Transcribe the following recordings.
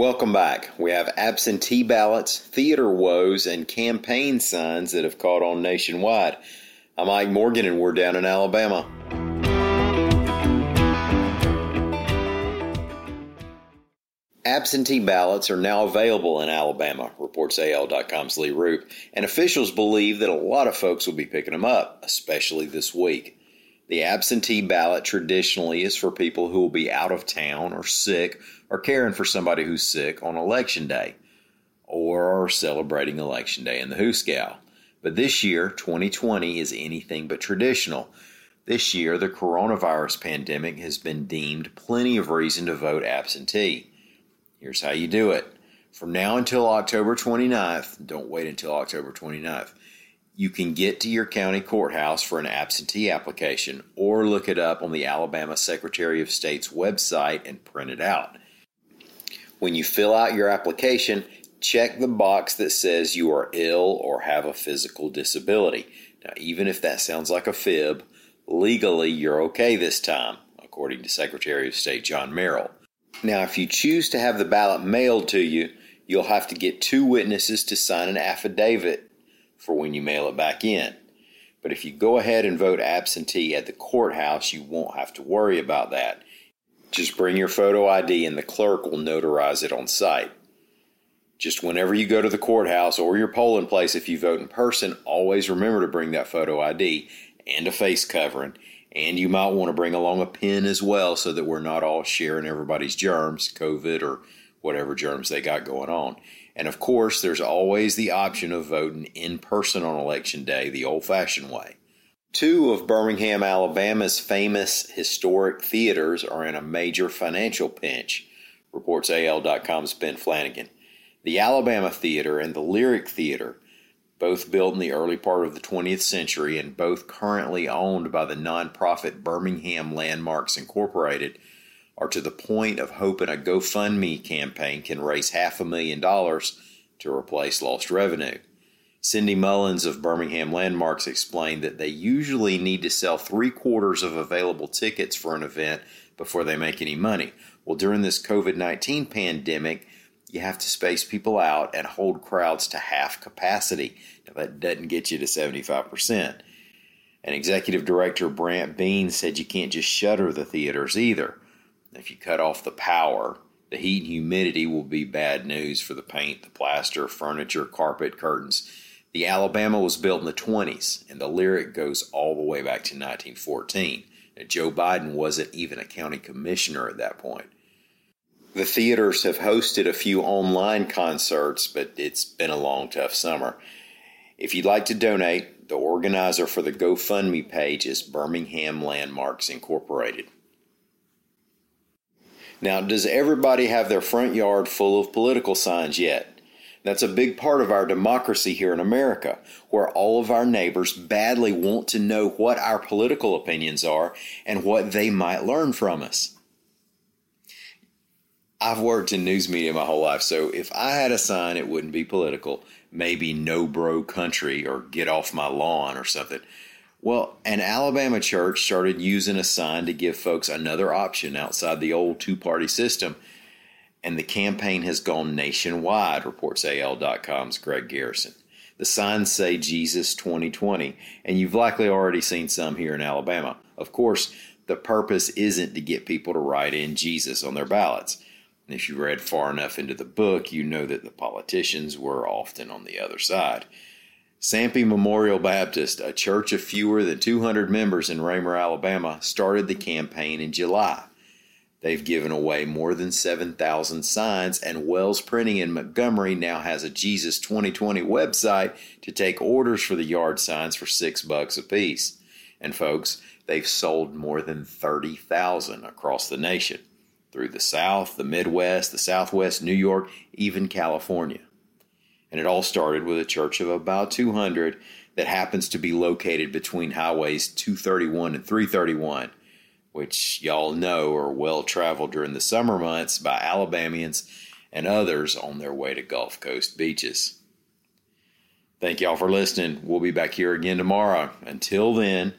Welcome back. We have absentee ballots, theater woes, and campaign signs that have caught on nationwide. I'm Mike Morgan, and we're down in Alabama. Absentee ballots are now available in Alabama, reports AL.com's Lee Roop, and officials believe that a lot of folks will be picking them up, especially this week. The absentee ballot traditionally is for people who will be out of town or sick or caring for somebody who's sick on election day or are celebrating election day in the Hooskow. But this year, 2020, is anything but traditional. This year, the coronavirus pandemic has been deemed plenty of reason to vote absentee. Here's how you do it. From now until October 29th, don't wait until October 29th you can get to your county courthouse for an absentee application or look it up on the Alabama Secretary of State's website and print it out. When you fill out your application, check the box that says you are ill or have a physical disability. Now, even if that sounds like a fib, legally you're okay this time, according to Secretary of State John Merrill. Now, if you choose to have the ballot mailed to you, you'll have to get two witnesses to sign an affidavit for when you mail it back in. But if you go ahead and vote absentee at the courthouse, you won't have to worry about that. Just bring your photo ID and the clerk will notarize it on site. Just whenever you go to the courthouse or your polling place, if you vote in person, always remember to bring that photo ID and a face covering. And you might want to bring along a pen as well so that we're not all sharing everybody's germs, COVID, or whatever germs they got going on. And of course, there's always the option of voting in person on election day the old fashioned way. Two of Birmingham, Alabama's famous historic theaters are in a major financial pinch, reports AL.com's Ben Flanagan. The Alabama Theater and the Lyric Theater, both built in the early part of the 20th century and both currently owned by the nonprofit Birmingham Landmarks Incorporated, are to the point of hoping a GoFundMe campaign can raise half a million dollars to replace lost revenue. Cindy Mullins of Birmingham Landmarks explained that they usually need to sell three quarters of available tickets for an event before they make any money. Well, during this COVID 19 pandemic, you have to space people out and hold crowds to half capacity. Now, that doesn't get you to 75%. And executive director Brant Beene said you can't just shutter the theaters either. If you cut off the power, the heat and humidity will be bad news for the paint, the plaster, furniture, carpet, curtains. The Alabama was built in the 20s, and the lyric goes all the way back to 1914. And Joe Biden wasn't even a county commissioner at that point. The theaters have hosted a few online concerts, but it's been a long, tough summer. If you'd like to donate, the organizer for the GoFundMe page is Birmingham Landmarks Incorporated. Now, does everybody have their front yard full of political signs yet? That's a big part of our democracy here in America, where all of our neighbors badly want to know what our political opinions are and what they might learn from us. I've worked in news media my whole life, so if I had a sign, it wouldn't be political. Maybe no bro country or get off my lawn or something. Well, an Alabama church started using a sign to give folks another option outside the old two party system, and the campaign has gone nationwide, reports AL.com's Greg Garrison. The signs say Jesus 2020, and you've likely already seen some here in Alabama. Of course, the purpose isn't to get people to write in Jesus on their ballots. And if you read far enough into the book, you know that the politicians were often on the other side. Sampey Memorial Baptist, a church of fewer than 200 members in Ramer, Alabama, started the campaign in July. They've given away more than 7,000 signs, and Wells Printing in Montgomery now has a Jesus 2020 website to take orders for the yard signs for six bucks a piece. And folks, they've sold more than 30,000 across the nation through the South, the Midwest, the Southwest, New York, even California. And it all started with a church of about 200 that happens to be located between highways 231 and 331, which y'all know are well traveled during the summer months by Alabamians and others on their way to Gulf Coast beaches. Thank y'all for listening. We'll be back here again tomorrow. Until then,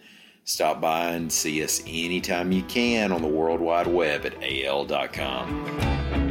stop by and see us anytime you can on the World Wide Web at al.com.